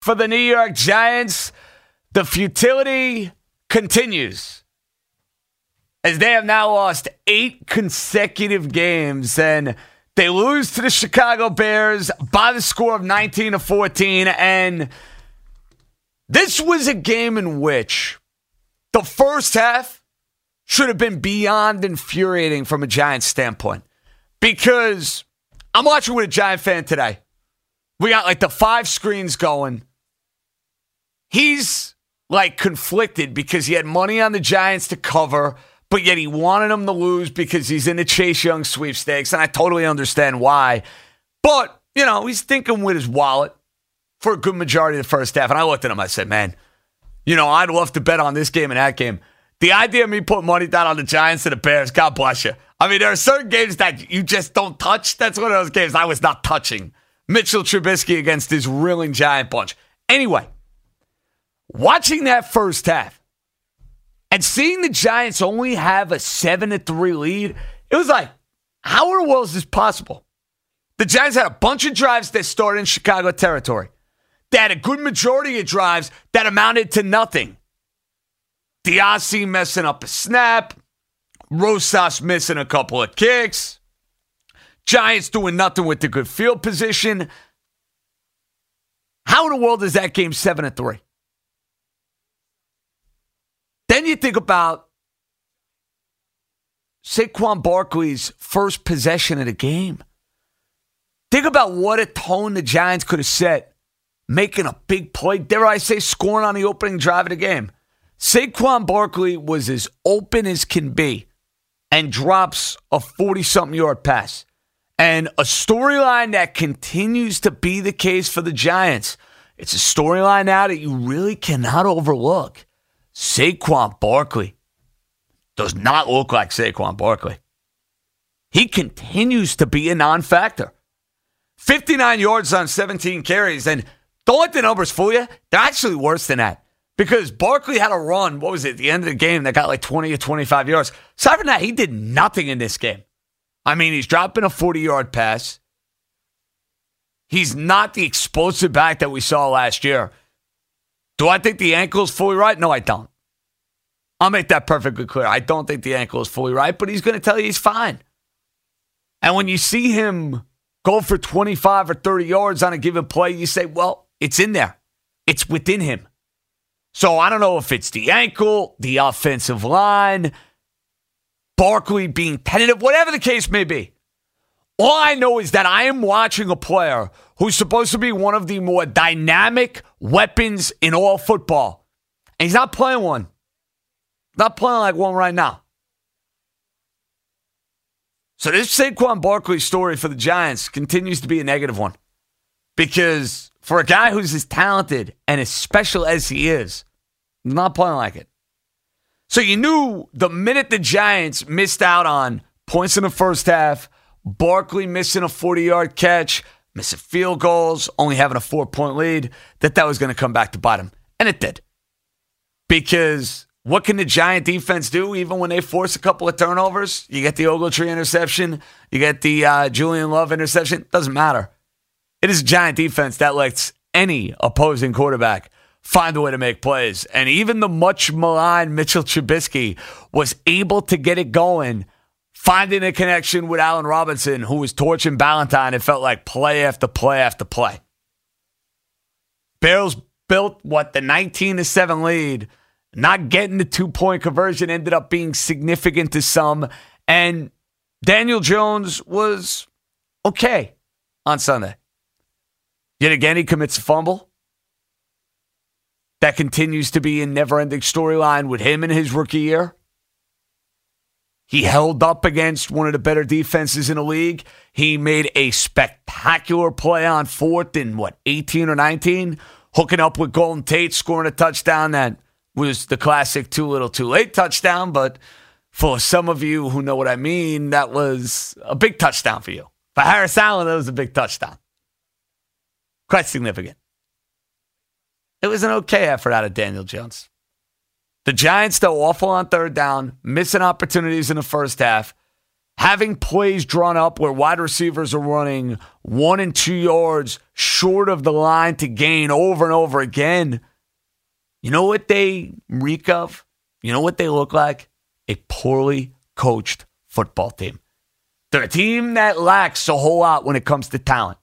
For the New York Giants, the futility continues as they have now lost eight consecutive games and they lose to the Chicago Bears by the score of 19 to 14. And this was a game in which the first half should have been beyond infuriating from a Giants standpoint because I'm watching with a Giant fan today. We got like the five screens going. He's like conflicted because he had money on the Giants to cover, but yet he wanted them to lose because he's in the Chase Young sweepstakes. And I totally understand why. But, you know, he's thinking with his wallet for a good majority of the first half. And I looked at him, I said, man, you know, I'd love to bet on this game and that game. The idea of me putting money down on the Giants and the Bears, God bless you. I mean, there are certain games that you just don't touch. That's one of those games I was not touching. Mitchell Trubisky against this reeling Giant bunch. Anyway, watching that first half and seeing the Giants only have a 7 to 3 lead, it was like, how in the world is this possible? The Giants had a bunch of drives that started in Chicago territory. They had a good majority of drives that amounted to nothing. DeOssie messing up a snap, Rosas missing a couple of kicks, Giants doing nothing with the good field position. How in the world is that game 7 to 3? Then you think about Saquon Barkley's first possession of the game. Think about what a tone the Giants could have set, making a big play. Dare I say, scoring on the opening drive of the game. Saquon Barkley was as open as can be and drops a 40 something yard pass. And a storyline that continues to be the case for the Giants. It's a storyline now that you really cannot overlook. Saquon Barkley does not look like Saquon Barkley. He continues to be a non factor. 59 yards on 17 carries. And don't let the numbers fool you. They're actually worse than that because Barkley had a run, what was it, the end of the game that got like 20 or 25 yards. Aside from that, he did nothing in this game. I mean, he's dropping a 40 yard pass. He's not the explosive back that we saw last year. Do I think the ankle is fully right? No, I don't. I'll make that perfectly clear. I don't think the ankle is fully right, but he's going to tell you he's fine. And when you see him go for 25 or 30 yards on a given play, you say, well, it's in there, it's within him. So I don't know if it's the ankle, the offensive line, Barkley being tentative, whatever the case may be. All I know is that I am watching a player who's supposed to be one of the more dynamic weapons in all football. And he's not playing one. Not playing like one right now. So this Saquon Barkley story for the Giants continues to be a negative one. Because for a guy who's as talented and as special as he is, not playing like it. So you knew the minute the Giants missed out on points in the first half, Barkley missing a 40 yard catch, missing field goals, only having a four point lead, that that was going to come back to him. And it did. Because what can the Giant defense do even when they force a couple of turnovers? You get the Ogletree interception, you get the uh, Julian Love interception. Doesn't matter. It is Giant defense that lets any opposing quarterback find a way to make plays. And even the much maligned Mitchell Trubisky was able to get it going, finding a connection with Allen Robinson, who was torching Ballentine. It felt like play after play after play. Bills built what the 19 to 7 lead. Not getting the two point conversion ended up being significant to some. And Daniel Jones was okay on Sunday. Yet again, he commits a fumble. That continues to be a never ending storyline with him in his rookie year. He held up against one of the better defenses in the league. He made a spectacular play on fourth in what, 18 or 19, hooking up with Golden Tate, scoring a touchdown that was the classic too little too late touchdown. But for some of you who know what I mean, that was a big touchdown for you. For Harris Allen, that was a big touchdown. Quite significant. It was an okay effort out of Daniel Jones. The Giants, though, awful on third down, missing opportunities in the first half, having plays drawn up where wide receivers are running one and two yards short of the line to gain over and over again. You know what they reek of? You know what they look like? A poorly coached football team. They're a team that lacks a whole lot when it comes to talent.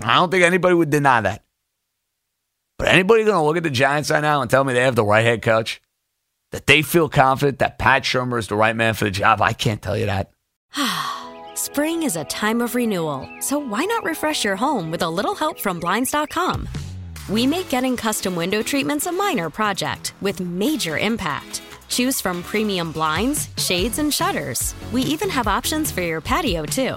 I don't think anybody would deny that. But anybody going to look at the Giants right now and tell me they have the right head coach? That they feel confident that Pat Shurmur is the right man for the job? I can't tell you that. Spring is a time of renewal, so why not refresh your home with a little help from Blinds.com? We make getting custom window treatments a minor project with major impact. Choose from premium blinds, shades, and shutters. We even have options for your patio, too.